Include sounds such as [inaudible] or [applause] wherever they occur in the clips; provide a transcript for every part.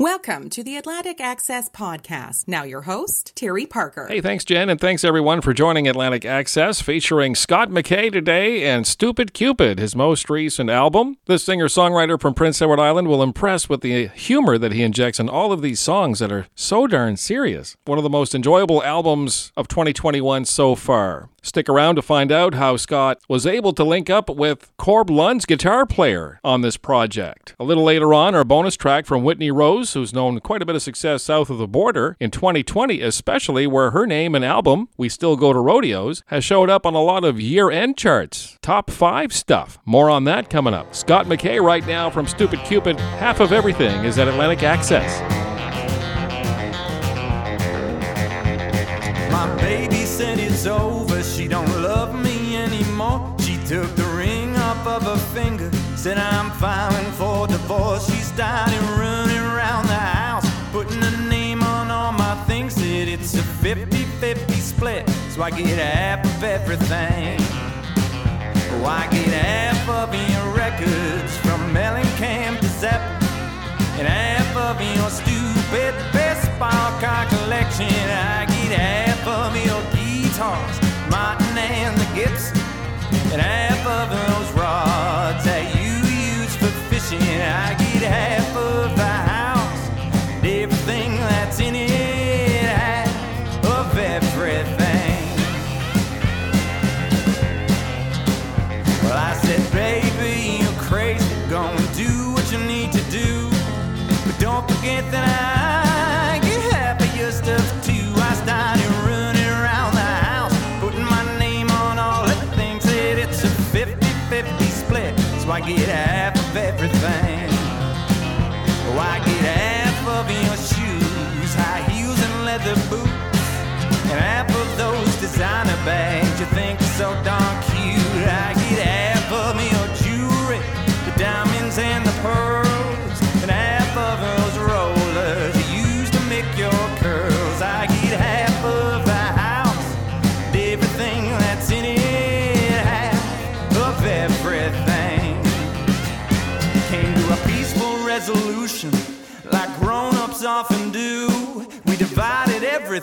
Welcome to the Atlantic Access Podcast. Now, your host, Terry Parker. Hey, thanks, Jen, and thanks everyone for joining Atlantic Access, featuring Scott McKay today and Stupid Cupid, his most recent album. This singer songwriter from Prince Edward Island will impress with the humor that he injects in all of these songs that are so darn serious. One of the most enjoyable albums of 2021 so far. Stick around to find out how Scott was able to link up with Corb Lund's guitar player on this project. A little later on, our bonus track from Whitney Rose, who's known quite a bit of success south of the border in 2020, especially where her name and album, We Still Go to Rodeos, has showed up on a lot of year end charts. Top five stuff. More on that coming up. Scott McKay, right now from Stupid Cupid, half of everything is at Atlantic Access. My baby said it's over, she don't love me anymore. She took the ring off of her finger, said I'm filing for divorce. She started running around the house, putting her name on all my things. Said it's a 50-50 split, so I get half of everything. Oh, I get half of your records from Mellencamp to Zeppelin. And half of your stupid baseball card collection. I get half of your guitars, Martin and the Gibson. And half of those rods that you use for fishing. I get half of the house, and everything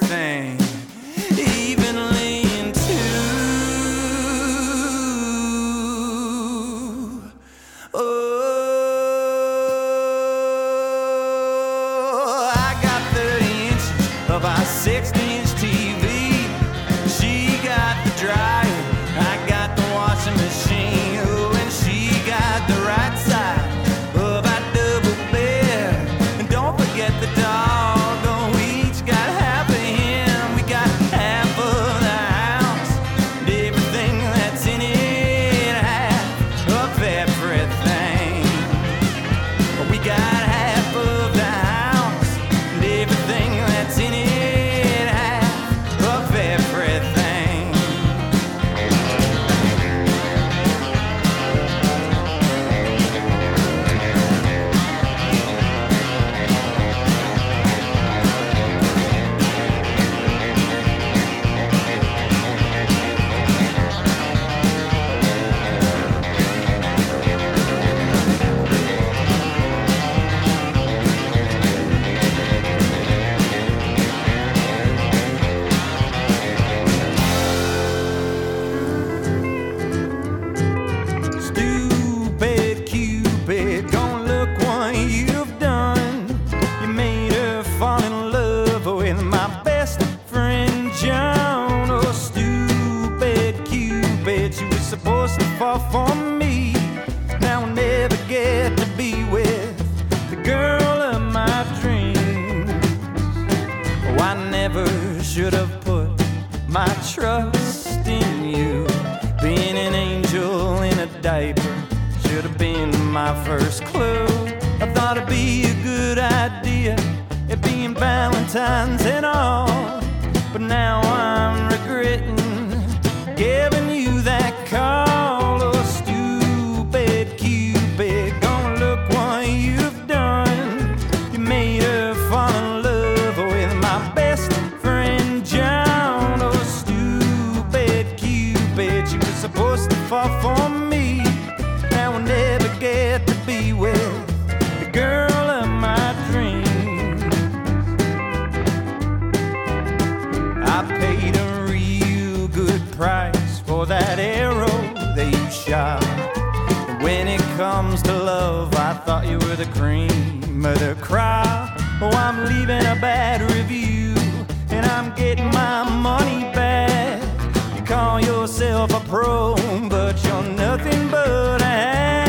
everything for me. Now I'll never get to be with the girl of my dreams. Oh, I never should have put my trust in you. Being an angel in a diaper should have been my first clue. I thought it'd be a good idea, it being Valentine's and all. But now comes to love, I thought you were the cream of the crop. Oh, I'm leaving a bad review, and I'm getting my money back. You call yourself a pro, but you're nothing but a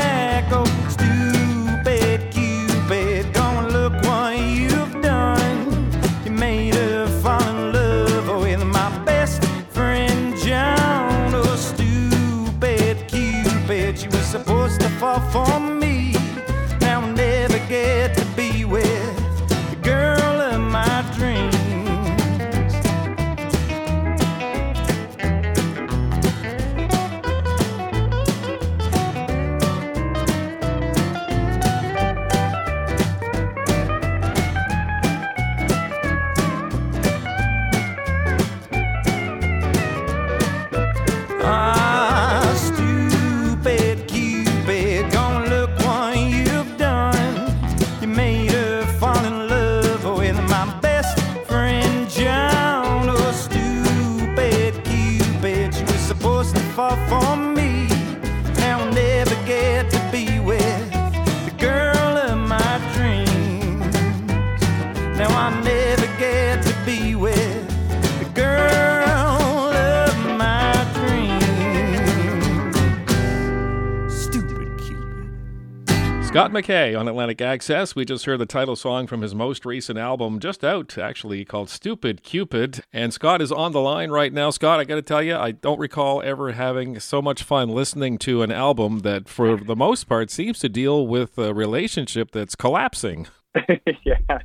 Scott McKay on Atlantic Access. We just heard the title song from his most recent album, just out actually, called Stupid Cupid. And Scott is on the line right now. Scott, I got to tell you, I don't recall ever having so much fun listening to an album that, for the most part, seems to deal with a relationship that's collapsing. [laughs] [laughs] yeah.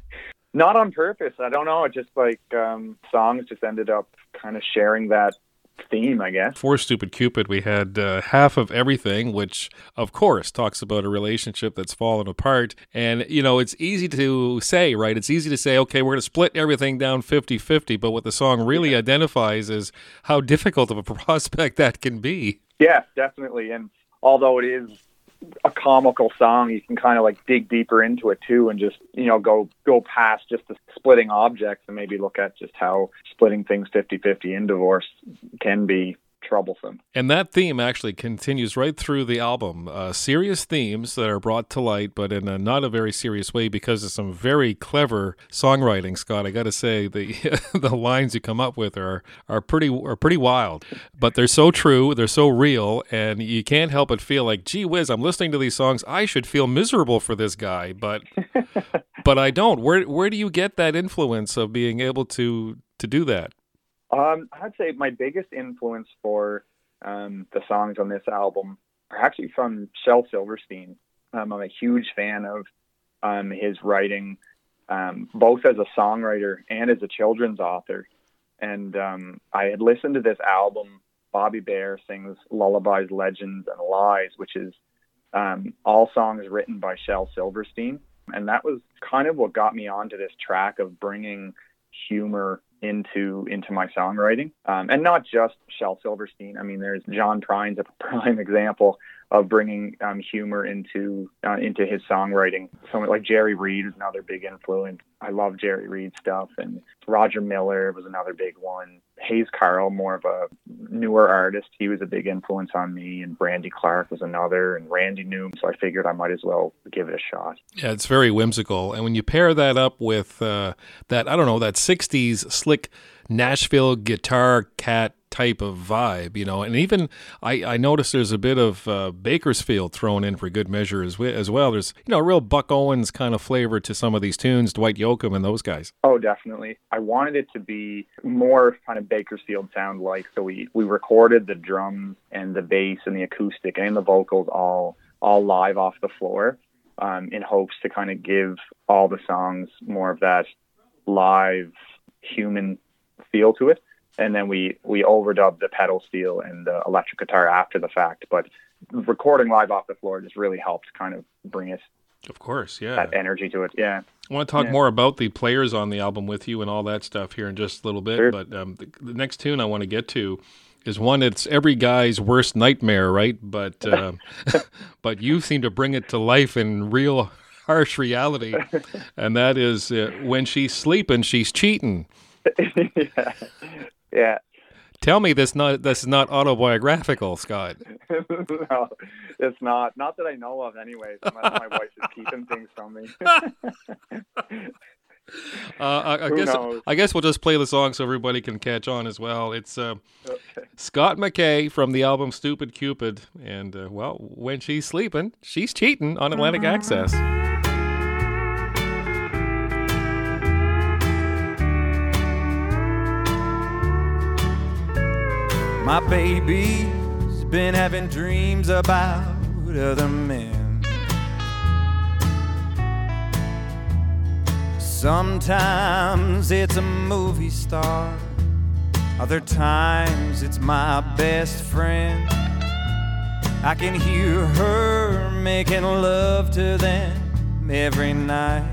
Not on purpose. I don't know. It just like um, songs just ended up kind of sharing that theme, I guess. For Stupid Cupid, we had uh, half of everything, which, of course, talks about a relationship that's fallen apart. And, you know, it's easy to say, right? It's easy to say, okay, we're going to split everything down 50 50. But what the song really identifies is how difficult of a [laughs] prospect that can be. Yeah, definitely. And although it is a comical song, you can kind of like dig deeper into it too, and just you know go go past just the splitting objects and maybe look at just how splitting things 50-50 in divorce can be troublesome. And that theme actually continues right through the album. Uh, serious themes that are brought to light, but in a not a very serious way because of some very clever songwriting. Scott, I got to say the [laughs] the lines you come up with are are pretty are pretty wild, but they're so true, they're so real, and you can't help but feel like, gee whiz, I'm listening to these songs. I should feel miserable for this guy, but [laughs] but I don't. Where where do you get that influence of being able to to do that? Um, I'd say my biggest influence for um, the songs on this album are actually from Shel Silverstein. Um, I'm a huge fan of um, his writing, um, both as a songwriter and as a children's author. And um, I had listened to this album. Bobby Bare sings lullabies, legends, and lies, which is all songs written by Shel Silverstein. And that was kind of what got me onto this track of bringing humor into into my songwriting, um, and not just Shel Silverstein. I mean, there's John Prine's a prime [laughs] example of bringing um, humor into uh, into his songwriting. Someone like Jerry Reed is another big influence. I love Jerry Reed stuff, and Roger Miller was another big one. Hayes Carll, more of a newer artist, he was a big influence on me, and Brandy Clark was another, and Randy Newman. So I figured I might as well give it a shot. Yeah, it's very whimsical. And when you pair that up with uh, that, I don't know, that 60s slick Nashville guitar cat type of vibe, you know, and even I, I noticed there's a bit of uh, Bakersfield thrown in for good measure as, as well. There's, you know, a real Buck Owens kind of flavor to some of these tunes, Dwight Yoakam and those guys. Oh, definitely. I wanted it to be more kind of Bakersfield sound like. So we, we recorded the drums and the bass and the acoustic and the vocals all all live off the floor um, in hopes to kind of give all the songs more of that live human feel to it. And then we we overdubbed the pedal steel and the electric guitar after the fact. But recording live off the floor just really helped kind of bring us Of course, yeah. that energy to it. Yeah. I want to talk Yeah. more about the players on the album with you and all that stuff here in just a little bit. Sure. But um, the, the next tune I want to get to is one that's every guy's worst nightmare, right? But [laughs] um, [laughs] but you seem to bring it to life in real harsh reality, [laughs] and that is uh, when she's sleeping, she's cheating. yeah. Yeah. Tell me this not this is not autobiographical, Scott. [laughs] no, it's not. Not that I know of, anyways. Unless my wife is keeping things from me. [laughs] [laughs] Uh, I, I guess knows? I guess we'll just play the song so everybody can catch on as well. It's uh, okay. Scott McKay from the album Stupid Cupid, and uh, well, when she's sleeping, she's cheating on Atlantic Access. My baby's been having dreams about other men. Sometimes it's a movie star, other times it's my best friend. I can hear her making love to them every night.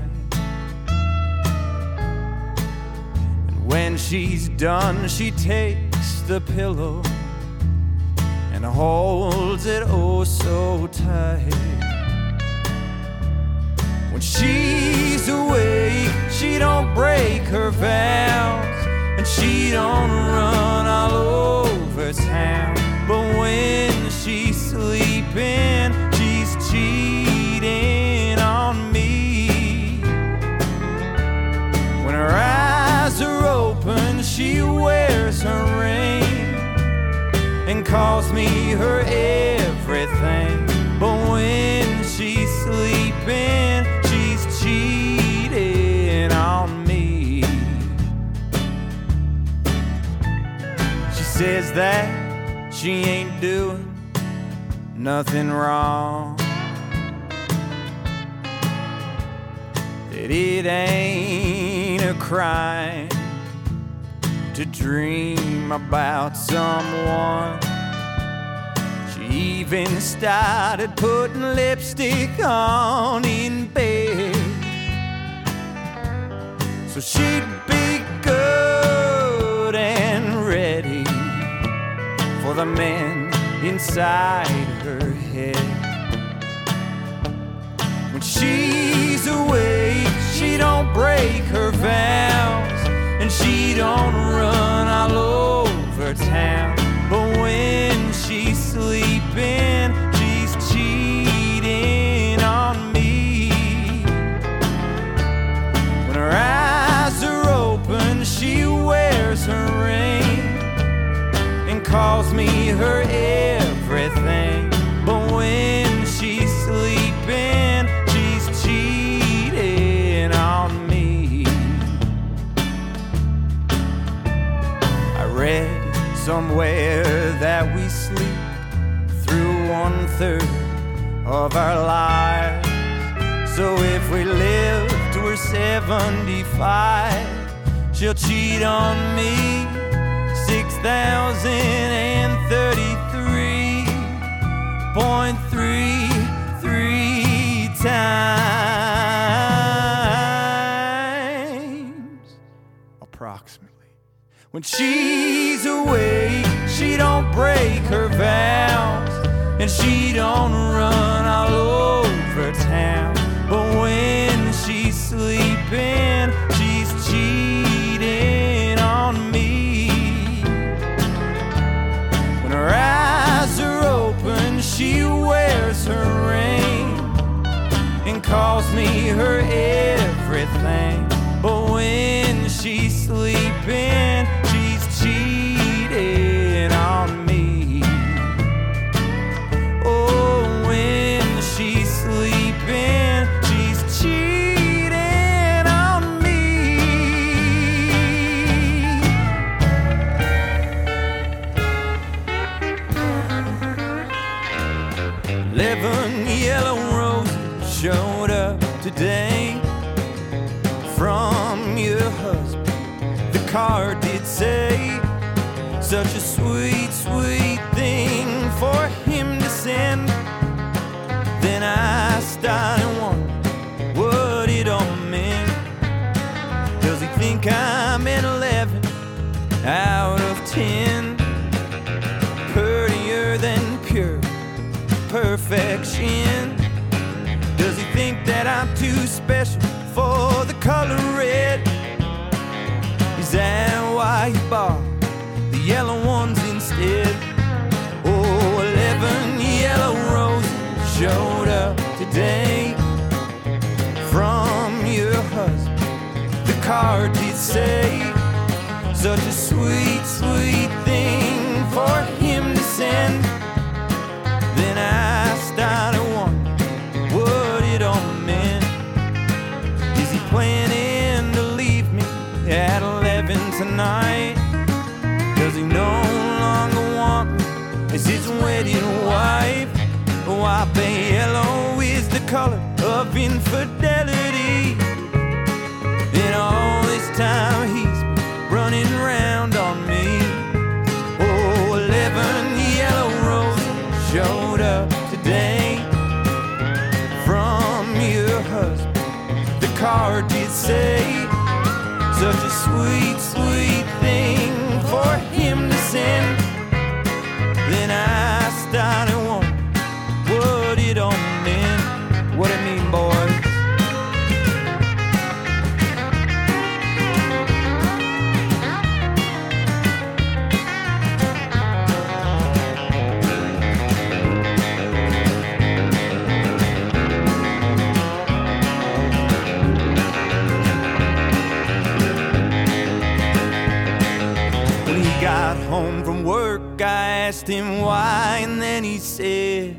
And when she's done, she takes the pillow and holds it oh so tight. When she's awake, she don't break her vows and she don't run all over town. But when she's sleeping, calls me her everything. But when she's sleeping, she's cheating on me. She says that she ain't doing nothing wrong. That it ain't a crime to dream about someone. Even started putting lipstick on in bed. So she'd be good and ready for the men inside her head. When she's awake, she don't break her vows and she don't run all over town. But when she's sleeping, she's cheating on me. When her eyes are open, she wears her ring and calls me her everything. But when she's sleeping, she's cheating on me. I read somewhere that we one third of our lives. So if we live to we're 75, she'll cheat on me 6,033.33 times approximately. When she's awake, she don't break her vows and she don't run all over town. But when she's sleeping, she's cheating on me. When her eyes are open, she wears her ring and calls me her everything. But when she's sleeping, husband. The card did say, such a sweet, sweet thing for him to send. Then I started wondering what it all meant. Is he planning to leave me at 11 tonight? Does he no longer want me as his wedding wife? Why, yellow is the color of infidelity. Time he's running round on me. Oh, 11 yellow roses showed up today from your husband. The card did say, such a sweet, sweet him why, and then he said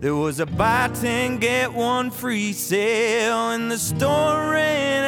there was a buy ten get one free sale, and the store ran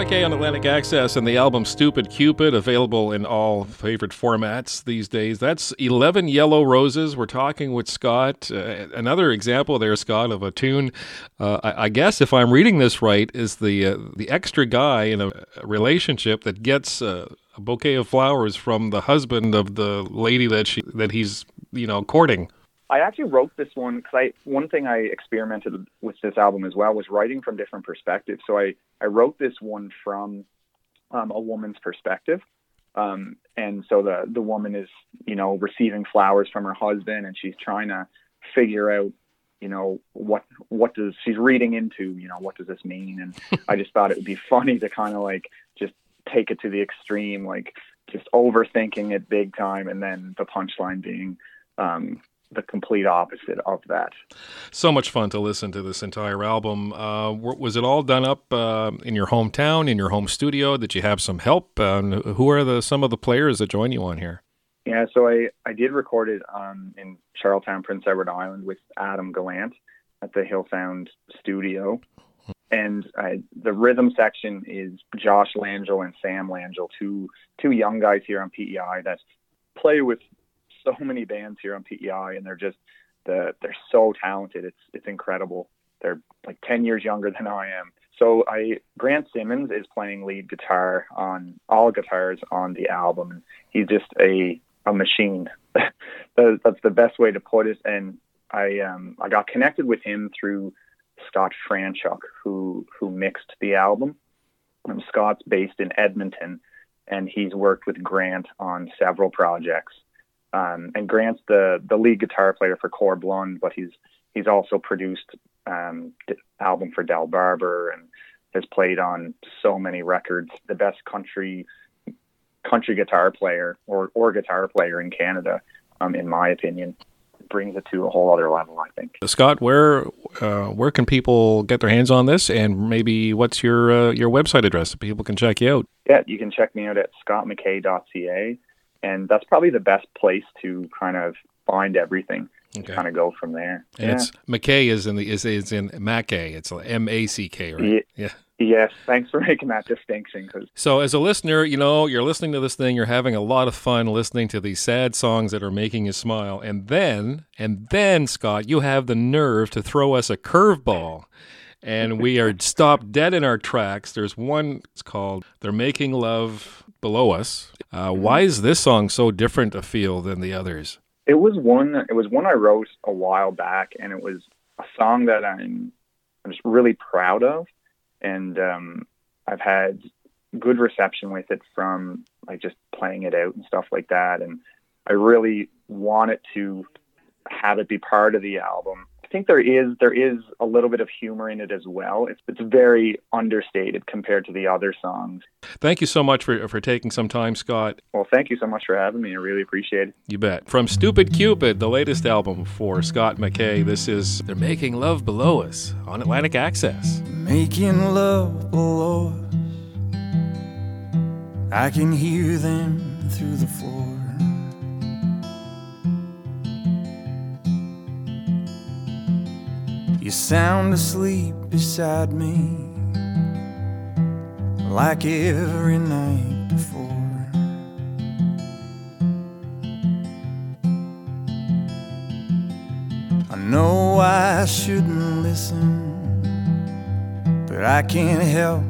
McKay on Atlantic Access and the album Stupid Cupid, available in all favorite formats these days. That's 11 Yellow Roses. We're talking with Scott. Uh, another example there, Scott, of a tune. Uh, I, I, guess if I'm reading this right, is the uh, the extra guy in a, relationship that gets uh, a bouquet of flowers from the husband of the lady that she that he's you know courting. I actually wrote this one because I one thing I experimented with this album as well was writing from different perspectives. So I I wrote this one from um, a woman's perspective, um, and so the the woman is you know receiving flowers from her husband, and she's trying to figure out you know what what does she's reading into you know what does this mean, and [laughs] I just thought it would be funny to kind of like just take it to the extreme, like just overthinking it big time, and then the punchline being. Um, the complete opposite of that. So much fun to listen to this entire album. Uh, was it all done up uh, in your hometown, in your home studio? Did you have some help? Uh, who are the some of the players that join you on here? Yeah, so I, I did record it um, in Charlottetown, Prince Edward Island with Adam Gallant at the Hillsound studio. And I, the rhythm section is Josh Langell and Sam Langell, two two young guys here on PEI that play with so many bands here on PEI, and they're just the they're so talented. It's it's incredible. They're like ten years younger than I am. So I Grant Siemens is playing lead guitar on all guitars on the album, he's just a a machine. [laughs] That's the best way to put it. And I um I got connected with him through Scott Franchuk, who who mixed the album. And Scott's based in Edmonton, and he's worked with Grant on several projects. Um, and Grant's the the lead guitar player for Corb Lund, but he's he's also produced um, the album for Del Barber and has played on so many records. The best country country guitar player or or guitar player in Canada, um, in my opinion, brings it to a whole other level. I think. Scott, where uh, where can people get their hands on this, and maybe what's your uh, your website address so people can check you out? Yeah, you can check me out at scottmckay.ca and that's probably the best place to kind of find everything okay. kind of go from there. And yeah. it's McKay is in the is is in Mackay. It's M A C K, right? Yeah. Yes, thanks for [laughs] making that distinction. Cause So, as a listener, you know, you're listening to this thing, you're having a lot of fun listening to these sad songs that are making you smile. And then, and then, Scott, you have the nerve to throw us a curveball. And we are stopped dead in our tracks. There's one, it's called They're Making Love Below Us. Uh, why is this song so different a feel than the others? it was one. It was one I wrote a while back, and it was a song that I'm I'm just really proud of, and um, I've had good reception with it from like just playing it out and stuff like that. And I really wanted to have it be part of the album. I think there is there is a little bit of humor in it as well. It's it's very understated compared to the other songs. Thank you so much for, for taking some time, Scott. Well, thank you so much for having me. I really appreciate it. You bet. From Stupid Cupid, the latest album for Scott McKay, this is They're Making Love Below Us on Atlantic Access. making love below us. I can hear them through the floor. You sound asleep beside me like every night before. I know I shouldn't listen but I can't help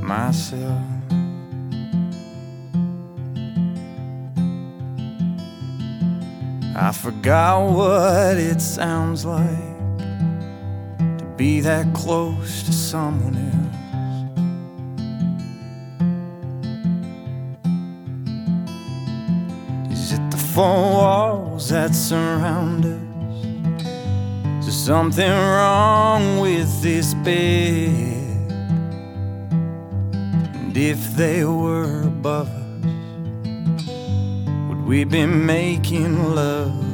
myself. I forgot what it sounds like be that close to someone else. Is it the four walls that surround us? Is there something wrong with this bed? And if they were above us, would we be making love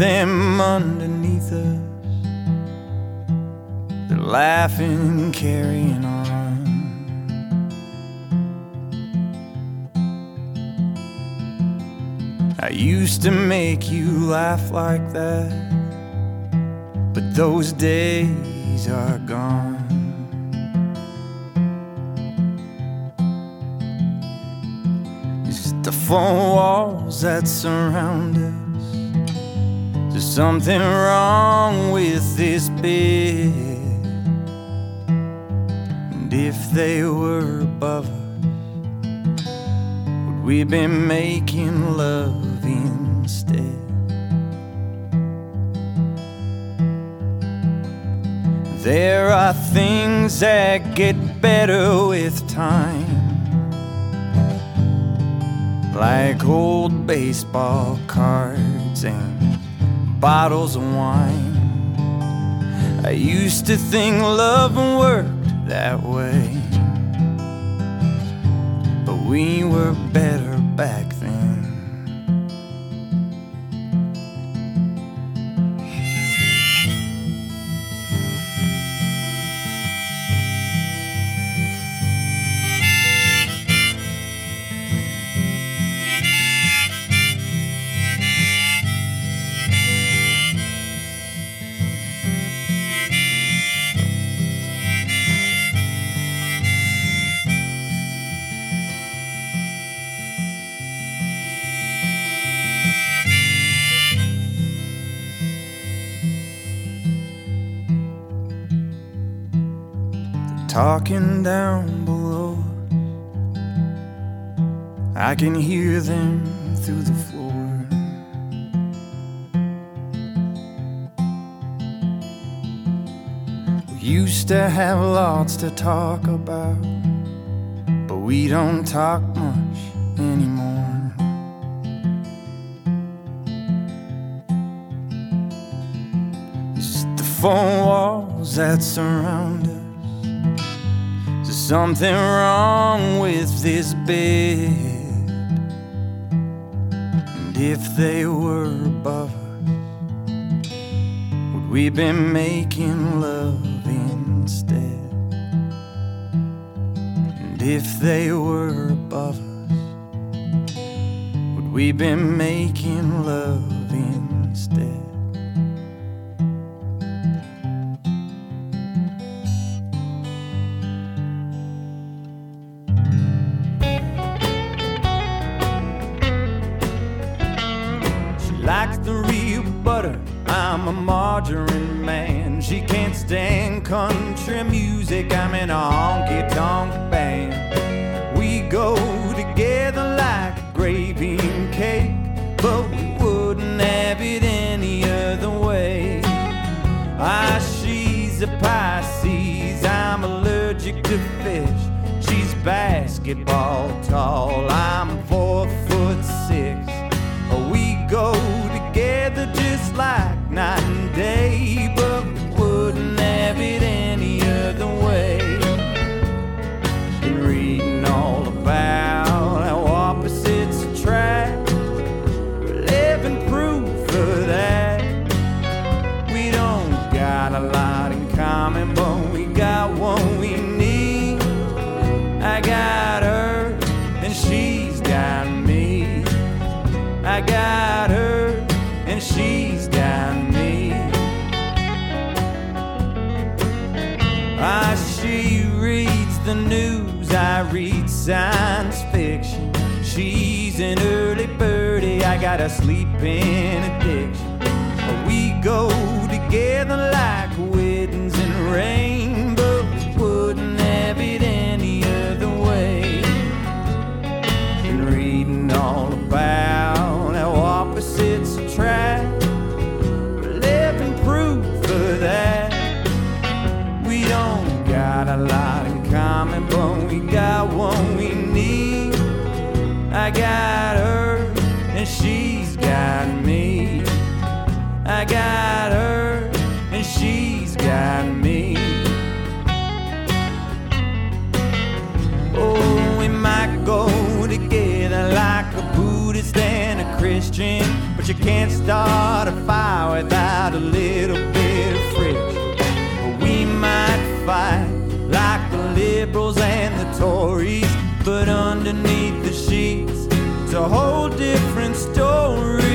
them underneath us. They're laughing carrying on. I used to make you laugh like that, but those days are gone. It's the four walls that surround us. There's something wrong with this bed. And if they were above us, would we be making love instead? There are things that get better with time like old baseball cards and bottles of wine. I used to think love worked that way, but we were better back then. Talking down below. I can hear them through the floor. We used to have lots to talk about, but we don't talk much anymore. It's the four walls that surround us. Something wrong with this bed. And if they were above us, would we be making love instead? And if they were above us, would We've been making love music. I'm in a honky tonk band. We go together like gravy and cake, but we wouldn't have it any other way. Ah, she's a Pisces. I'm allergic to fish. She's basketball tall. I'm four foot six. We go together just like she reads the news, I read science fiction. She's an early birdie, I got a sleeping addiction. We go together like winds and rain, but we wouldn't have it any other way. Been reading all about got her, and she's got me. Oh, we might go together like a Buddhist and a Christian, but you can't start a fire without a little bit of friction. We might fight like the liberals and the Tories, but underneath the sheets, it's a whole different story.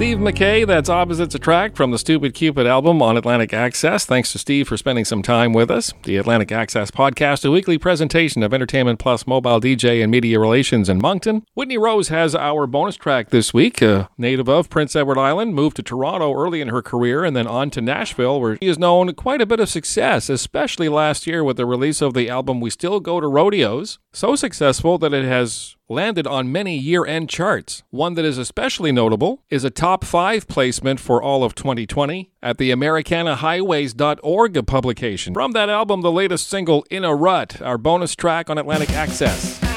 Steve McKay, that's Opposites Attract from the Stupid Cupid album on Atlantic Access. Thanks to Steve for spending some time with us. The Atlantic Access podcast, a weekly presentation of Entertainment Plus mobile DJ and media relations in Moncton. Whitney Rose has our bonus track this week. A native of Prince Edward Island, moved to Toronto early in her career and then on to Nashville, where she has known quite a bit of success, especially last year with the release of the album We Still Go to Rodeos. So successful that it has landed on many year end charts. One that is especially notable is a top five placement for all of 2020 at the AmericanaHighways.org publication. From that album, the latest single, In a Rut, our bonus track on Atlantic Access.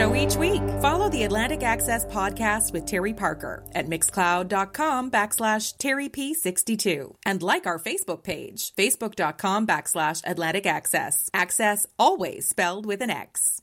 Show each week. Follow the Atlantic Access podcast with Terry Parker at mixcloud.com backslash TerryP62 and like our Facebook page, facebook.com backslash Atlantic Access. Access always spelled with an X.